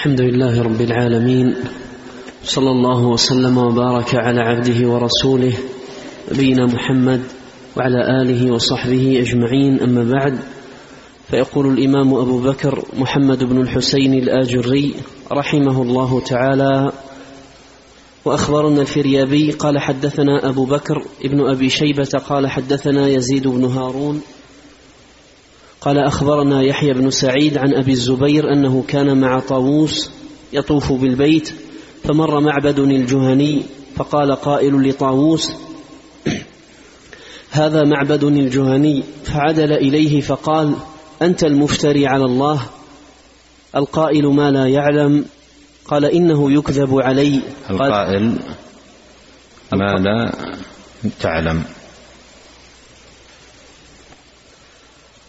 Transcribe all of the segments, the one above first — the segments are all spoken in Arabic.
الحمد لله رب العالمين صلى الله وسلم وبارك على عبده ورسوله نبينا محمد وعلى آله وصحبه أجمعين أما بعد فيقول الإمام أبو بكر محمد بن الحسين الآجري رحمه الله تعالى وأخبرنا الفريابي قال حدثنا أبو بكر ابن أبي شيبة قال حدثنا يزيد بن هارون قال أخبرنا يحيى بن سعيد عن أبي الزبير أنه كان مع طاووس يطوف بالبيت فمر معبد الجهني فقال قائل لطاووس هذا معبد الجهني. فعدل إليه فقال أنت المفتري على الله. القائل ما لا يعلم. قال إنه يكذب علي. القائل ما لا تعلم.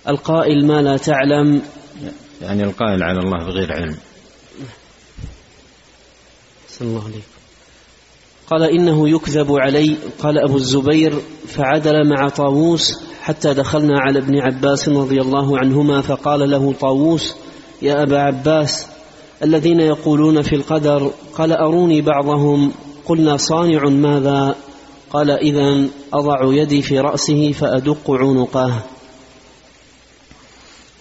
القائل ما لا تعلم. يعني القائل على الله بغير علم. صلى الله عليه قال إنه يكذب علي. قال أبو الزبير فعدل مع طاووس حتى دخلنا على ابن عباس رضي الله عنهما فقال له طاووس يا أبا عباس الذين يقولون في القدر قال أروني بعضهم؟ قلنا صانع ماذا؟ قال إذا أضع يدي في رأسه فأدق عنقه.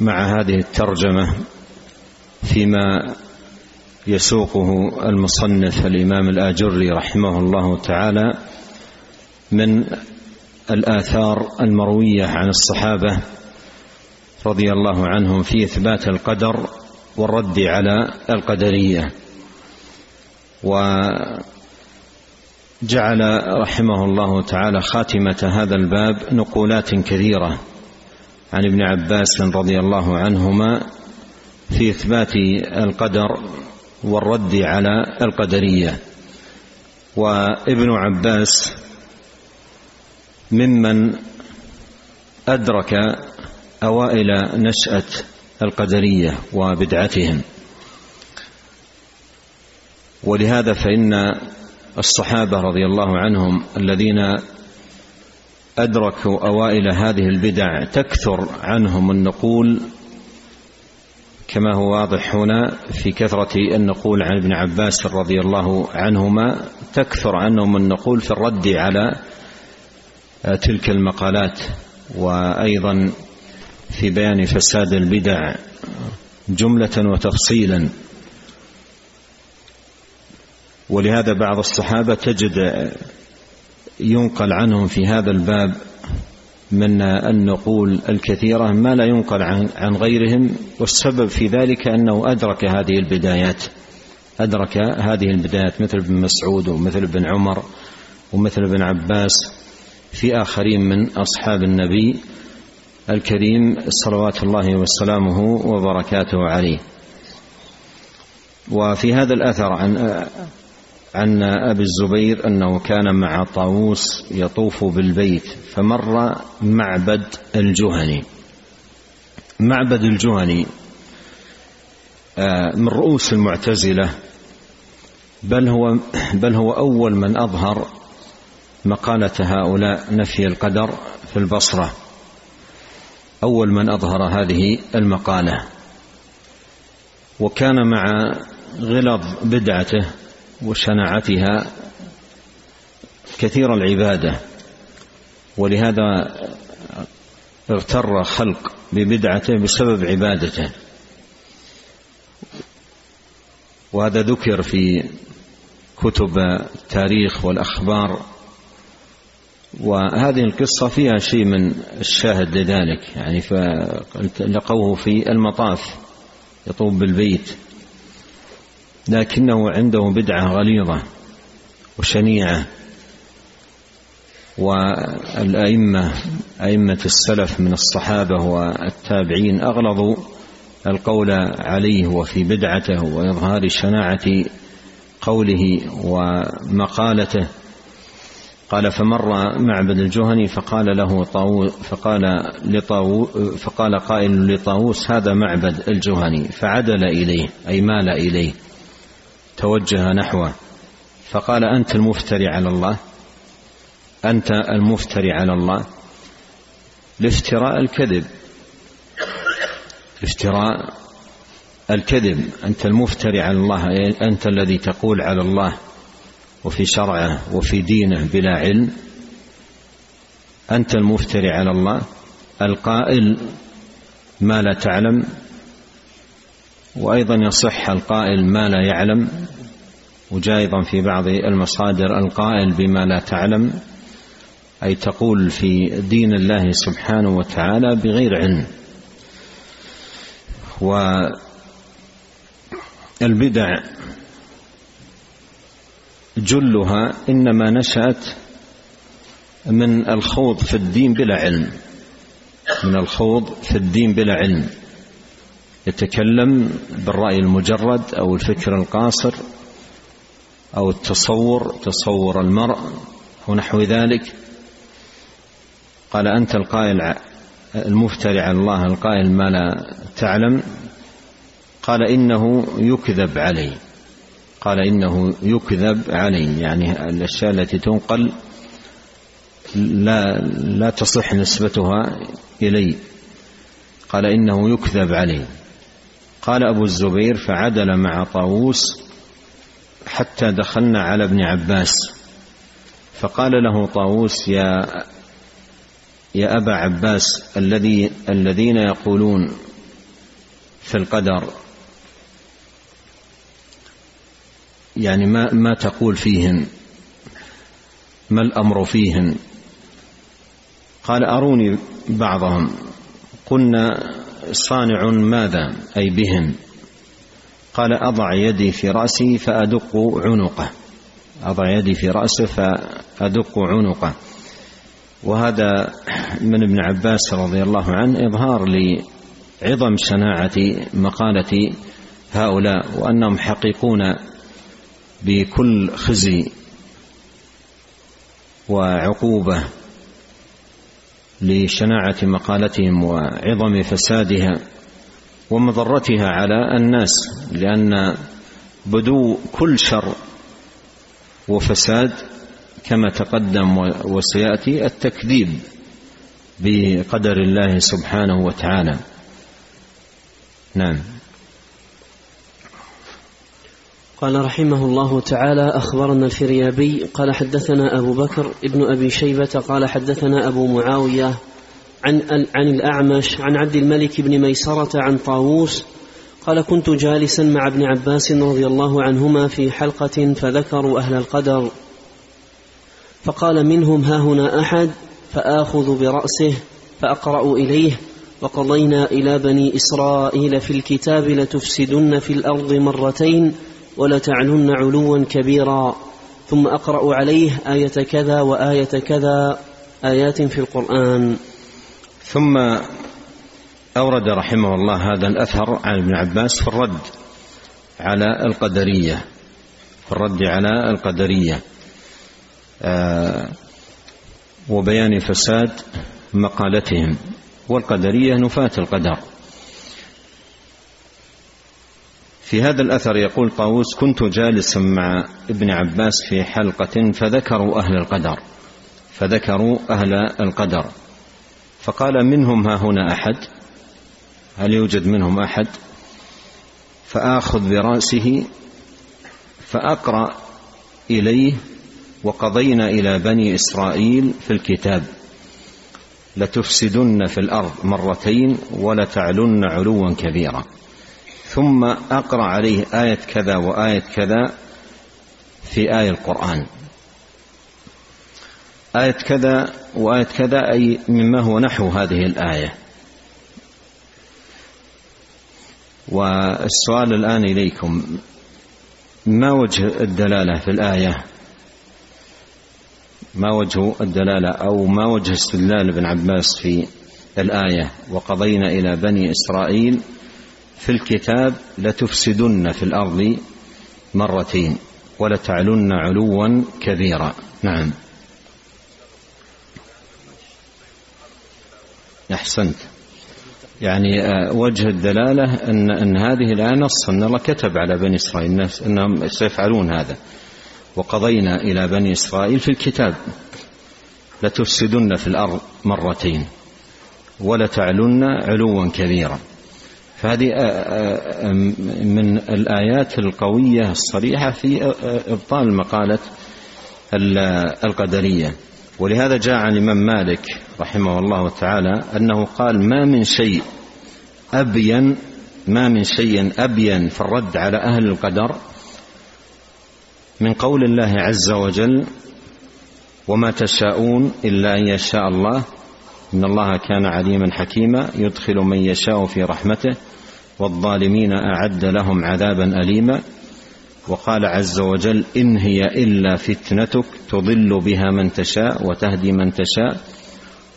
مع هذه الترجمة فيما يسوقه المصنف الإمام الآجري رحمه الله تعالى من الآثار المروية عن الصحابة رضي الله عنهم في إثبات القدر والرد على القدرية. وجعل رحمه الله تعالى خاتمة هذا الباب نقولات كثيرة. عن ابن عباس رضي الله عنهما في إثبات القدر والرد على القدرية. وابن عباس ممن أدرك أوائل نشأة القدرية وبدعتهم. ولهذا فإن الصحابة رضي الله عنهم الذين أدركوا أوائل هذه البدع تكثر عنهم النقول كما هو واضح هنا في كثرة النقول عن ابن عباس رضي الله عنهما تكثر عنهم النقول في الرد على تلك المقالات وأيضا في بيان فساد البدع جملة وتفصيلا. ولهذا بعض الصحابة تجد ينقل عنهم في هذا الباب من النقول الكثيرة ما لا ينقل عن, عن غيرهم والسبب في ذلك أنه أدرك هذه البدايات أدرك هذه البدايات مثل ابن مسعود ومثل ابن عمر ومثل ابن عباس في آخرين من أصحاب النبي الكريم صلوات الله وسلامه وبركاته عليه. وفي هذا الأثر عن عن أبي الزبير أنه كان مع طاووس يطوف بالبيت فمر معبد الجهني. معبد الجهني آه، من رؤوس المعتزلة بل هو بل هو أول من أظهر مقالة هؤلاء نفي القدر في البصرة. أول من أظهر هذه المقالة. وكان مع غلظ بدعته وشناعتها كثير العبادة ولهذا اغتر خلق ببدعته بسبب عبادته. وهذا ذكر في كتب التاريخ والأخبار وهذه القصة فيها شيء من الشاهد لذلك. يعني فلقوه في المطاف يطوف بالبيت. لكنه عنده بدعة غليظة وشنيعة والأئمة أئمة السلف من الصحابة والتابعين أغلظوا القول عليه وفي بدعته وإظهار شناعة قوله ومقالته. قال فمر معبد الجهني فقال له طاو فقال لطاو فقال قائل لطاووس هذا معبد الجهني فعدل إليه أي مال إليه. توجه نحوه. فقال أنت المفتري على الله. أنت المفتري على الله. الافتراء الكذب. افتراء الكذب. أنت المفتري على الله. أنت الذي تقول على الله. وفي شرعه وفي دينه بلا علم. أنت المفتري على الله. القائل ما لا تعلم. وأيضا يصح القائل ما لا يعلم وجاء في بعض المصادر القائل بما لا تعلم أي تقول في دين الله سبحانه وتعالى بغير علم. والبدع جلها إنما نشأت من الخوض في الدين بلا علم من الخوض في الدين بلا علم. يتكلم بالرأي المجرد أو الفكر القاصر أو التصور تصور المرء ونحو ذلك. قال أنت القائل المفتري على الله القائل ما لا تعلم. قال إنه يكذب عليه قال إنه يكذب عليه يعني الأشياء التي تنقل لا لا تصح نسبتها إلي. قال إنه يكذب عليه قال أبو الزبير فعدل مع طاووس حتى دخلنا على ابن عباس فقال له طاووس يا يا أبا عباس الذي الذين يقولون في القدر يعني ما ما تقول فيهم ما الأمر فيهم قال أروني بعضهم. قلنا صانع ماذا؟ أي بهم. قال أضع يدي في رأسي فأدق عنقه. أضع يدي في رأسه فأدق عنقه. وهذا من ابن عباس رضي الله عنه إظهار لعظم شناعة مقالة هؤلاء وأنهم حقيقون بكل خزي وعقوبة. لشناعة مقالتهم وعظم فسادها ومضرتها على الناس لأن بدو كل شر وفساد كما تقدم وسيأتي التكذيب بقدر الله سبحانه وتعالى. نعم. قال رحمه الله تعالى أخبرنا الفريابي قال حدثنا أبو بكر ابن أبي شيبة قال حدثنا أبو معاوية عن, عن الأعمش عن عبد الملك بن ميسرة عن طاووس قال كنت جالسا مع ابن عباس رضي الله عنهما في حلقة فذكروا أهل القدر. فقال منهم ها هنا أحد فآخذ برأسه فأقرأ إليه وقضينا إلى بني إسرائيل في الكتاب لتفسدن في الأرض مرتين ولتعلن علوا كبيرا. ثم أقرأ عليه آية كذا وآية كذا آيات في القرآن. ثم أورد رحمه الله هذا الأثر عن ابن عباس في الرد على القدرية. في الرد على القدرية. آه وبيان فساد مقالتهم. والقدرية نفاة القدر. في هذا الأثر يقول طاووس كنت جالسا مع ابن عباس في حلقة فذكروا أهل القدر فذكروا أهل القدر. فقال منهم ها هنا أحد؟ هل يوجد منهم أحد؟ فآخذ برأسه فأقرأ إليه وقضينا إلى بني إسرائيل في الكتاب. لتفسدن في الأرض مرتين ولتعلن علوا كبيرا. ثم أقرأ عليه آية كذا وآية كذا في آية القرآن. آية كذا وآية كذا أي مما هو نحو هذه الآية. والسؤال الآن إليكم ما وجه الدلالة في الآية؟ ما وجه الدلالة أو ما وجه استدلال ابن عباس في الآية؟ وقضينا إلى بني إسرائيل في الكتاب لتفسدن في الأرض مرتين ولتعلن علوا كبيرا. نعم. أحسنت. يعني آه، وجه الدلالة أن أن هذه الآية نص أن الله كتب على بني إسرائيل أنهم سيفعلون هذا. وقضينا إلى بني إسرائيل في الكتاب. لتفسدن في الأرض مرتين ولتعلن علوا كبيرا. فهذه آه، آه، من الآيات القوية الصريحة في إبطال مقالة القدرية. ولهذا جاء عن الإمام مالك رحمه الله تعالى أنه قال ما من شيء أبين ما من شيء أبين في الرد على أهل القدر من قول الله عز وجل وما تشاءون إلا أن يشاء الله إن الله كان عليما حكيما يدخل من يشاء في رحمته والظالمين أعد لهم عذابا أليما. وقال عز وجل إن هي إلا فتنتك تضل بها من تشاء وتهدي من تشاء.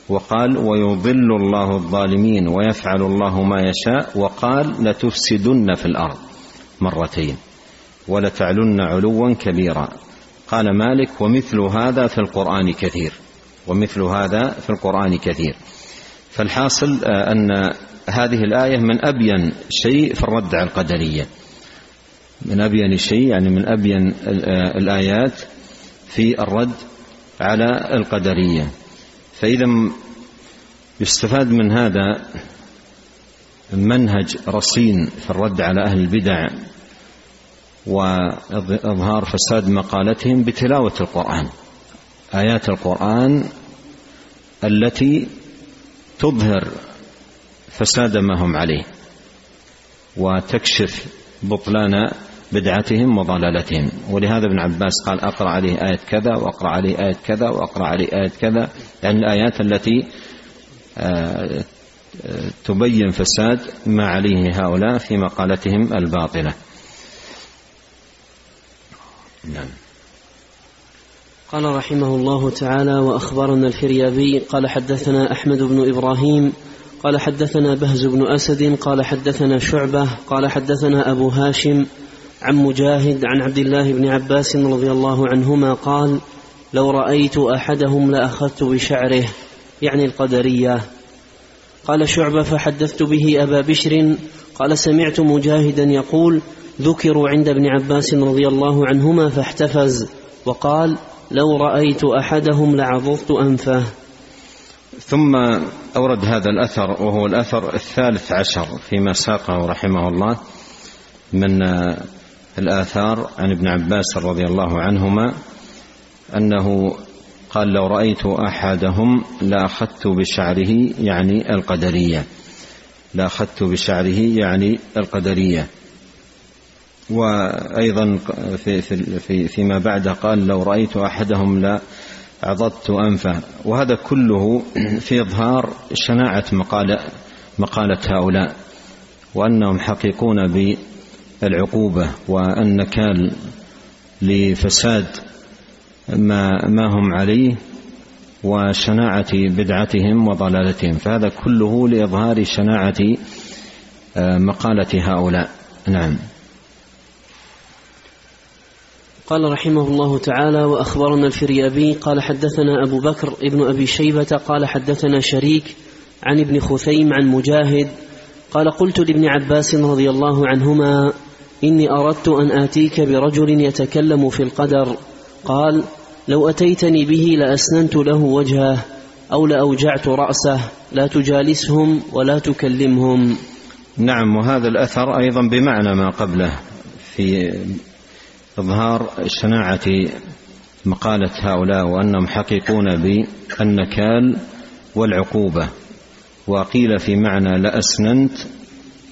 وقال ويضل الله الظالمين ويفعل الله ما يشاء. وقال لتفسدن في الأرض مرتين ولتعلن علوا كبيرا. قال مالك ومثل هذا في القرآن كثير. ومثل هذا في القرآن كثير. فالحاصل آه، أن هذه الآية من أبين شيء في الرد على القدرية. من أبين شيء يعني من أبين آه، الآيات في الرد على القدرية. فإذا يستفاد من هذا منهج رصين في الرد على أهل البدع وإظهار فساد مقالتهم بتلاوة القرآن. آيات القرآن التي تظهر فساد ما هم عليه وتكشف بطلان بدعتهم وضلالتهم. ولهذا ابن عباس قال أقرأ عليه آية كذا وأقرأ عليه آية كذا وأقرأ عليه آية كذا. يعني الآيات التي آه، تبين فساد ما عليه هؤلاء في مقالتهم الباطلة. نعم. قال رحمه الله تعالى وأخبرنا الفريابي قال حدثنا أحمد بن إبراهيم قال حدثنا بهز بن أسد قال حدثنا شعبة قال حدثنا أبو هاشم عن مجاهد عن عبد الله بن عباس رضي الله عنهما قال لو رأيت أحدهم لأخذت بشعره يعني القدرية. قال شعبة فحدثت به أبا بشر قال سمعت مجاهدا يقول ذكروا عند ابن عباس رضي الله عنهما فاحتفز وقال لو رأيت أحدهم لعضضت أنفه. ثم أورد هذا الأثر وهو الأثر الثالث عشر فيما ساقه رحمه الله من الآثار عن ابن عباس رضي الله عنهما أنه قال لو رأيت أحدهم لأخذت بشعره يعني القدرية. لأخذت بشعره يعني القدرية. وأيضا في في في فيما بعد قال لو رأيت أحدهم لا عضدت أنفه. وهذا كله في إظهار شناعة مقالة مقالة هؤلاء وأنهم حقيقون العقوبة والنكال لفساد ما ما هم عليه وشناعة بدعتهم وضلالتهم. فهذا كله لإظهار شناعة آه، مقالة هؤلاء. نعم. قال رحمه الله تعالى وأخبرنا الفريابي قال حدثنا أبو بكر ابن أبي شيبة قال حدثنا شريك عن ابن خثيم عن مجاهد قال قلت لابن عباس رضي الله عنهما إني أردت أن آتيك برجل يتكلم في القدر. قال لو أتيتني به لأسننت له وجهه أو لأوجعت رأسه لا تجالسهم ولا تكلمهم. نعم وهذا الأثر أيضا بمعنى ما قبله في إظهار شناعة مقالة هؤلاء وأنهم حقيقون بالنكال والعقوبة. وقيل في معنى لأسننت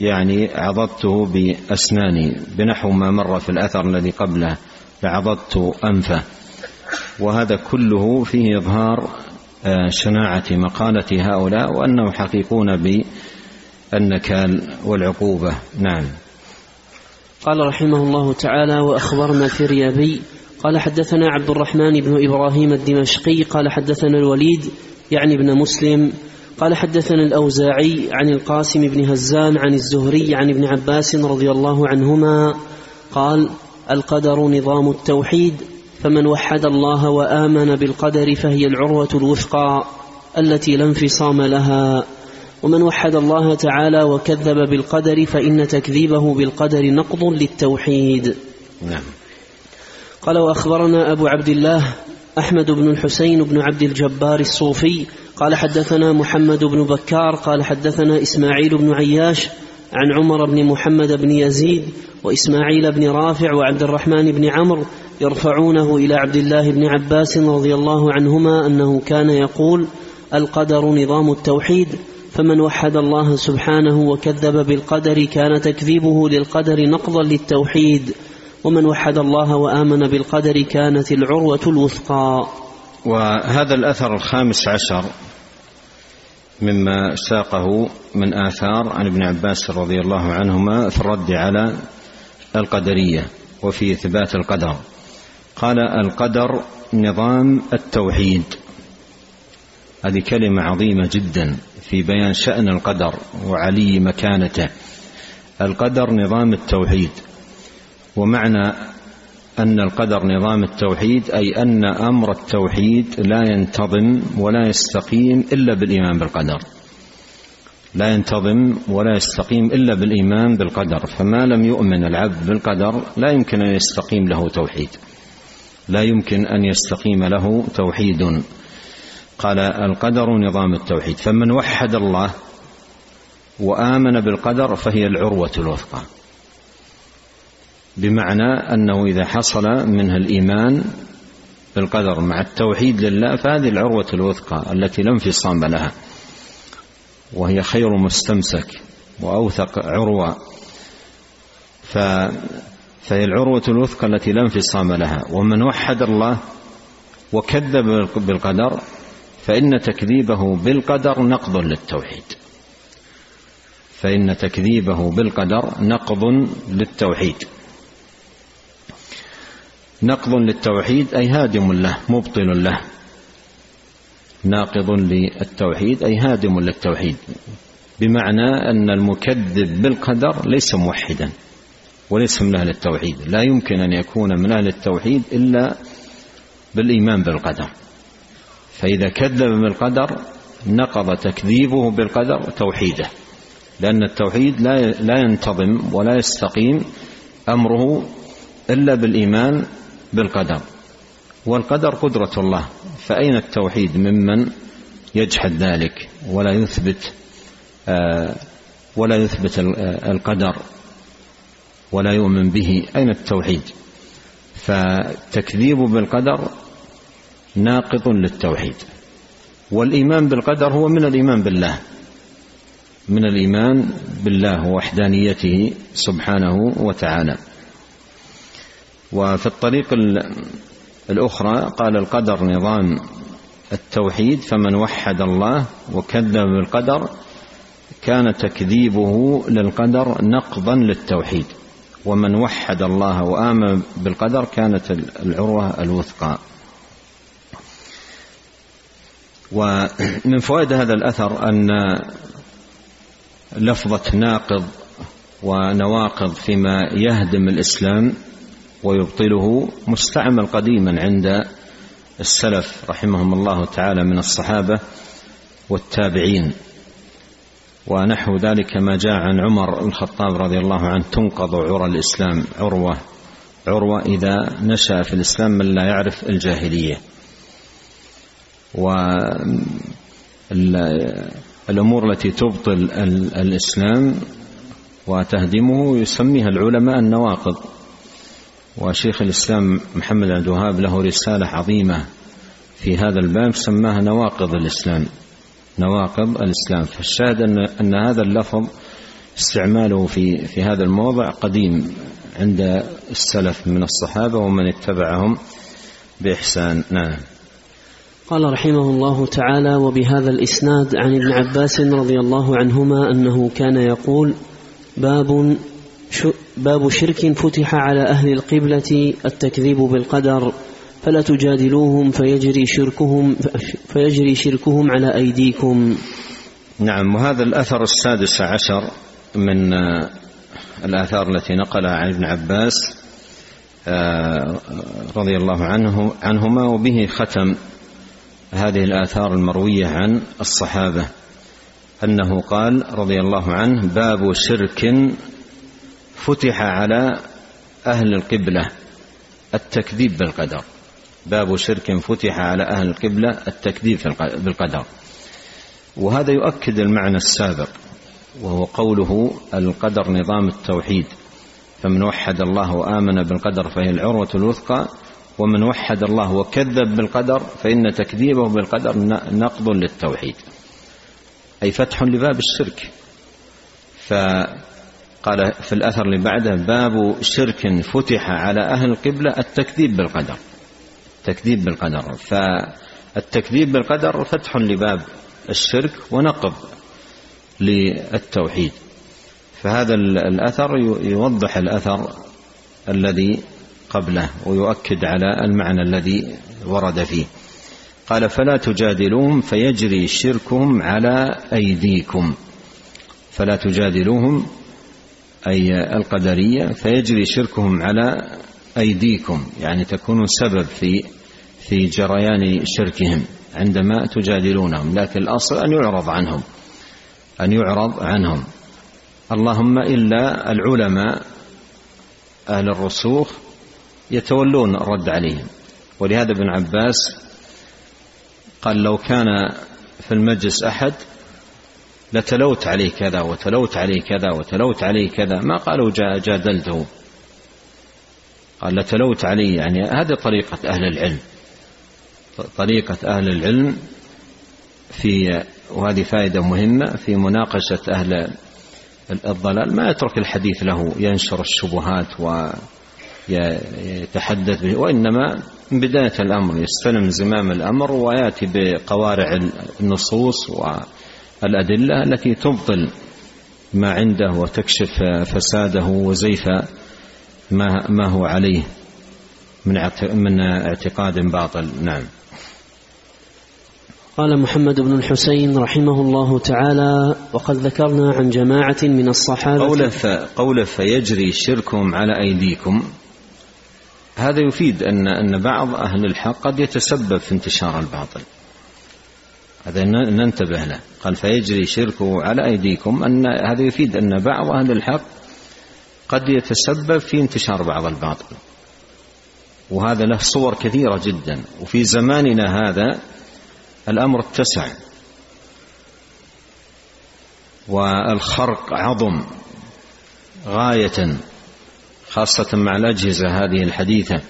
يعني عضدته بأسناني بنحو ما مر في الأثر الذي قبله لعضدت أنفه. وهذا كله فيه إظهار آه، شناعة مقالة هؤلاء وأنهم حقيقون بالنكال والعقوبة. نعم. قال رحمه الله تعالى وأخبرنا الفريابي قال حدثنا عبد الرحمن بن إبراهيم الدمشقي قال حدثنا الوليد يعني ابن مسلم قال حدثنا الأوزاعي عن القاسم بن هزان عن الزهري عن ابن عباس رضي الله عنهما قال القدر نظام التوحيد فمن وحد الله وآمن بالقدر فهي العروة الوثقى التي لا انفصام لها. ومن وحد الله تعالى وكذب بالقدر فإن تكذيبه بالقدر نقض للتوحيد. نعم. قال وأخبرنا أبو عبد الله أحمد بن الحسين بن عبد الجبار الصوفي قال حدثنا محمد بن بكار قال حدثنا إسماعيل بن عياش عن عمر بن محمد بن يزيد وإسماعيل بن رافع وعبد الرحمن بن عمرو يرفعونه إلى عبد الله بن عباس رضي الله عنهما أنه كان يقول القدر نظام التوحيد فمن وحد الله سبحانه وكذب بالقدر كان تكذيبه للقدر نقضا للتوحيد ومن وحد الله وآمن بالقدر كانت العروة الوثقى. وهذا الأثر الخامس عشر مما ساقه من آثار عن ابن عباس رضي الله عنهما في الرد على القدرية وفي إثبات القدر. قال القدر نظام التوحيد. هذه كلمة عظيمة جدا في بيان شأن القدر وعلي مكانته. القدر نظام التوحيد ومعنى أن القدر نظام التوحيد أي أن أمر التوحيد لا ينتظم ولا يستقيم إلا بالإيمان بالقدر. لا ينتظم ولا يستقيم إلا بالإيمان بالقدر. فما لم يؤمن العبد بالقدر لا يمكن أن يستقيم له توحيد. لا يمكن أن يستقيم له توحيد. قال القدر نظام التوحيد. فمن وحد الله وآمن بالقدر فهي العروة الوثقى. بمعنى أنه إذا حصل منها الإيمان بالقدر مع التوحيد لله فهذه العروة الوثقى التي لا انفصام لها. وهي خير مستمسك وأوثق عروة. ف فهي العروة الوثقى التي لا انفصام لها. ومن وحد الله وكذب بالقدر فإن تكذيبه بالقدر نقض للتوحيد. فإن تكذيبه بالقدر نقض للتوحيد. نقض للتوحيد أي هادم له مبطل له. ناقض للتوحيد أي هادم للتوحيد. بمعنى أن المكذب بالقدر ليس موحدا وليس من أهل التوحيد. لا يمكن أن يكون من أهل التوحيد إلا بالإيمان بالقدر. فإذا كذب بالقدر نقض تكذيبه بالقدر توحيده لأن التوحيد لا لا ينتظم ولا يستقيم أمره إلا بالإيمان بالقدر. والقدر قدرة الله. فأين التوحيد ممن يجحد ذلك ولا يثبت آه، ولا يثبت القدر ولا يؤمن به؟ أين التوحيد؟ فتكذيب بالقدر ناقض للتوحيد. والإيمان بالقدر هو من الإيمان بالله. من الإيمان بالله ووحدانيته سبحانه وتعالى. وفي الطريق الأخرى قال القدر نظام التوحيد فمن وحد الله وكذب بالقدر كان تكذيبه للقدر نقضا للتوحيد. ومن وحد الله وآمن بالقدر كانت العروة الوثقى. ومن فوائد هذا الأثر أن لفظة ناقض ونواقض فيما يهدم الإسلام ويبطله مستعمل قديما عند السلف رحمهم الله تعالى من الصحابة والتابعين. ونحو ذلك ما جاء عن عمر الخطاب رضي الله عنه تنقض عرى الإسلام عروة عروة إذا نشأ في الإسلام من لا يعرف الجاهلية. والأمور التي تبطل الإسلام وتهدمه يسميها العلماء النواقض. وشيخ الإسلام محمد عبد الوهاب له رسالة عظيمة في هذا الباب سماها نواقض الإسلام. نواقض الإسلام. فالشاهد أن أن هذا اللفظ استعماله في في هذا الموضع قديم عند السلف من الصحابة ومن اتبعهم بإحسان. نعم. قال رحمه الله تعالى وبهذا الإسناد عن ابن عباس رضي الله عنهما أنه كان يقول باب باب شرك فتح على أهل القبلة التكذيب بالقدر فلا تجادلوهم فيجري شركهم فيجري شركهم على أيديكم. نعم وهذا الأثر السادس عشر من الآثار التي نقلها عن ابن عباس رضي الله عنه عنهما وبه ختم. هذه الآثار المروية عن الصحابة. أنه قال رضي الله عنه باب شرك فتح على أهل القبلة التكذيب بالقدر. باب شرك فتح على أهل القبلة التكذيب بالقدر. وهذا يؤكد المعنى السابق وهو قوله القدر نظام التوحيد. فمن وحد الله وآمن بالقدر فهي العروة الوثقى ومن وحد الله وكذب بالقدر فإن تكذيبه بالقدر نقض للتوحيد. أي فتح لباب الشرك. فقال في الأثر اللي بعده باب شرك فتح على أهل القبلة التكذيب بالقدر. تكذيب بالقدر. فالتكذيب بالقدر فتح لباب الشرك ونقض للتوحيد. فهذا الأثر يوضح الأثر الذي قبله ويؤكد على المعنى الذي ورد فيه. قال فلا تجادلوهم فيجري شركهم على أيديكم. فلا تجادلوهم أي القدرية فيجري شركهم على أيديكم. يعني تكونوا سبب في في جريان شركهم عندما تجادلونهم لكن الأصل أن يعرض عنهم أن يعرض عنهم. اللهم إلا العلماء أهل الرسوخ يتولون الرد عليهم. ولهذا ابن عباس قال لو كان في المجلس أحد لتلوت عليه كذا وتلوت عليه كذا وتلوت عليه كذا. ما قالوا جادلته قال لتلوت عليه يعني هذه طريقة أهل العلم. طريقة أهل العلم في وهذه فائدة مهمة في مناقشة أهل الضلال. ما يترك الحديث له ينشر الشبهات ويتحدث به وإنما من بداية الأمر يستلم زمام الأمر ويأتي بقوارع النصوص والأدلة التي تبطل ما عنده وتكشف فساده وزيف ما ما هو عليه من من اعتقاد باطل. نعم. قال محمد بن الحسين رحمه الله تعالى وقد ذكرنا عن جماعة من الصحابة قوله, ف... قوله فيجري شركهم على أيديكم هذا يفيد أن أن بعض أهل الحق قد يتسبب في انتشار الباطل. هذا ننتبه له. قال فيجري شركه على أيديكم. أن هذا يفيد أن بعض أهل الحق قد يتسبب في انتشار بعض الباطل. وهذا له صور كثيرة جدا. وفي زماننا هذا الأمر اتسع. والخرق عظم. غاية. خاصة مع الأجهزة هذه الحديثة.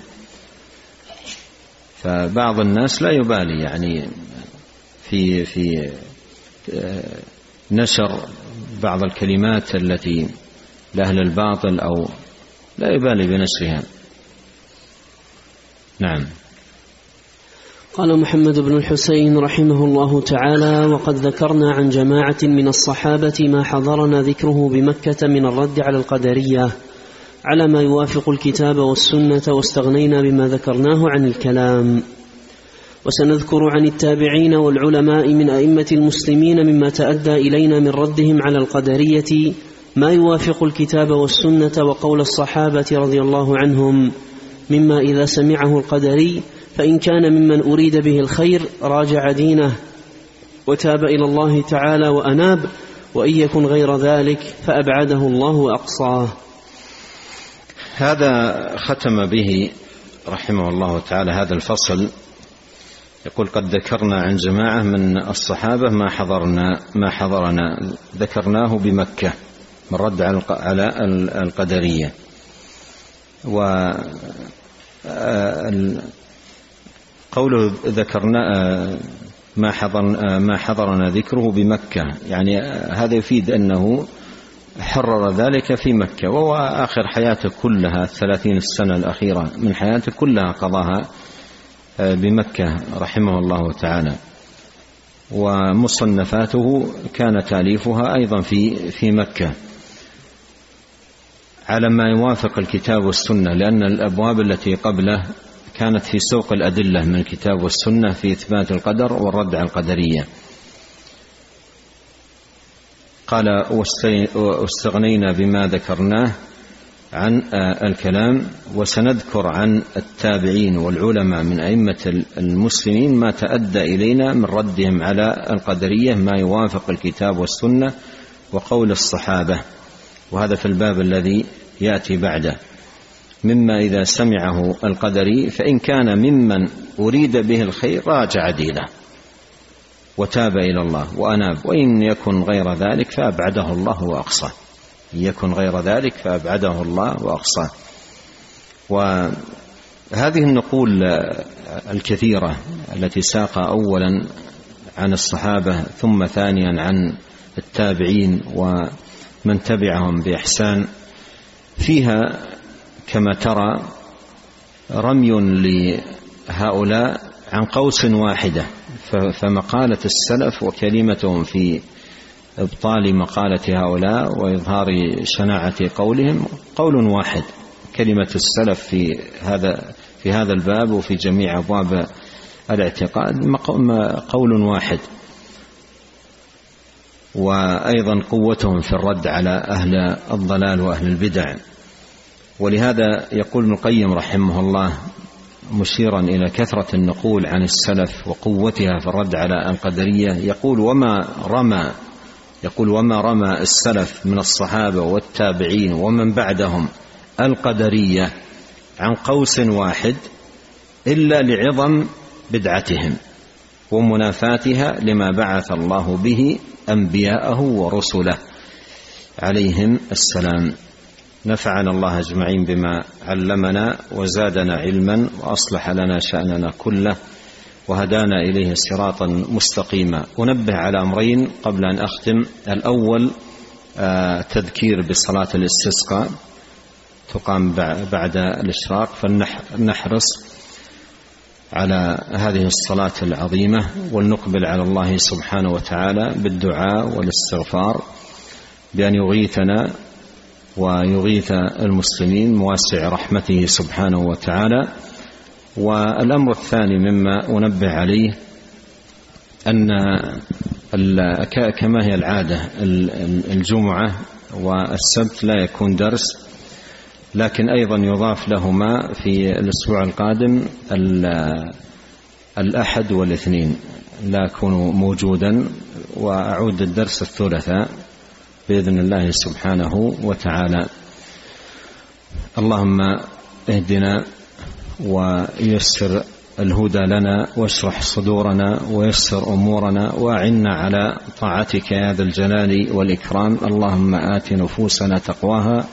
فبعض الناس لا يبالي يعني في في نشر بعض الكلمات التي لأهل الباطل أو لا يبالي بنشرها. نعم. قال محمد بن الحسين رحمه الله تعالى وقد ذكرنا عن جماعة من الصحابة ما حضرنا ذكره بمكة من الرد على القدرية. على ما يوافق الكتاب والسنة واستغنينا بما ذكرناه عن الكلام. وسنذكر عن التابعين والعلماء من أئمة المسلمين مما تأدى إلينا من ردهم على القدرية ما يوافق الكتاب والسنة وقول الصحابة رضي الله عنهم. مما إذا سمعه القدري فإن كان ممن أريد به الخير راجع دينه وتاب إلى الله تعالى وأناب وإن يكن غير ذلك فأبعده الله وأقصاه. هذا ختم به رحمه الله تعالى هذا الفصل. يقول قد ذكرنا عن جماعة من الصحابة ما حضرنا ما حضرنا ذكرناه بمكة من رد على القدرية. و قوله ذكرنا ما حضر ما حضرنا ذكره بمكة يعني هذا يفيد أنه حرر ذلك في مكة وهو آخر حياته كلها الثلاثين السنة الأخيرة من حياته كلها قضاها بمكة رحمه الله تعالى. ومصنفاته كان تأليفها أيضا في في مكة. على ما يوافق الكتاب والسنة لأن الأبواب التي قبله كانت في سوق الأدلة من الكتاب والسنة في إثبات القدر والرد على القدرية. قال واستغنينا بما ذكرناه عن الكلام وسنذكر عن التابعين والعلماء من أئمة المسلمين ما تأدى إلينا من ردهم على القدرية ما يوافق الكتاب والسنة وقول الصحابة. وهذا في الباب الذي يأتي بعده. مما إذا سمعه القدري فإن كان ممن أريد به الخير راجع دينه. وتاب إلى الله وأناب. وإن يكن غير ذلك فأبعده الله وأقصاه. إن يكن غير ذلك فأبعده الله وأقصاه. وهذه النقول الكثيرة التي ساق اولا عن الصحابة ثم ثانيا عن التابعين ومن تبعهم بإحسان فيها كما ترى رمي لهؤلاء قوس واحدة. فمقالة السلف وكلمتهم في إبطال مقالة هؤلاء وإظهار شناعة قولهم قول واحد. كلمة السلف في هذا في هذا الباب وفي جميع أبواب الاعتقاد قول واحد. وأيضا قوتهم في الرد على أهل الضلال وأهل البدع. ولهذا يقول ابن القيم رحمه الله مشيرا إلى كثرة النقول عن السلف وقوتها في الرد على القدرية. يقول وما رمى يقول وما رمى السلف من الصحابة والتابعين ومن بعدهم القدرية عن قوس واحد إلا لعظم بدعتهم ومنافاتها لما بعث الله به أنبياءه ورسله عليهم السلام. نفعنا الله أجمعين بما علمنا وزادنا علما وأصلح لنا شأننا كله وهدانا إليه صراطا مستقيما. أنبه على أمرين قبل أن أختم. الأول آه، تذكير بصلاة الاستسقاء. تقام بعد الإشراق. فلنحرص على هذه الصلاة العظيمة ولنقبل على الله سبحانه وتعالى بالدعاء والاستغفار بأن يغيثنا ويغيث المسلمين مواسع رحمته سبحانه وتعالى. والأمر الثاني مما أنبه عليه أن كما هي العادة الجمعة والسبت لا يكون درس لكن أيضا يضاف لهما في الأسبوع القادم الأحد والاثنين لا اكون موجودا. وأعود الدرس الثلاثاء. بإذن الله سبحانه وتعالى. اللهم اهدنا ويسر الهدى لنا واشرح صدورنا ويسر أمورنا وأعنا على طاعتك يا ذا الجلال والإكرام. اللهم آت نفوسنا تقواها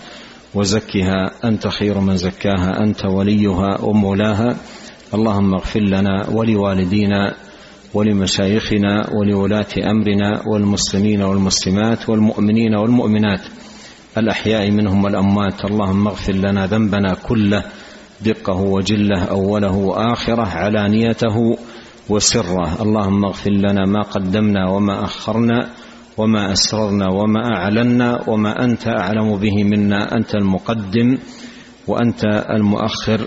وزكها أنت خير من زكاها أنت وليها ومولاها. اللهم اغفر لنا ولوالدينا ولمشايخنا ولولاة أمرنا والمسلمين والمسلمات والمؤمنين والمؤمنات. الأحياء منهم والأموات. اللهم اغفر لنا ذنبنا كله دقه وجله أوله وآخره علانيته وسره. اللهم اغفر لنا ما قدمنا وما أخرنا وما أسررنا وما أعلنا وما أنت أعلم به منا. أنت المقدم وأنت المؤخر.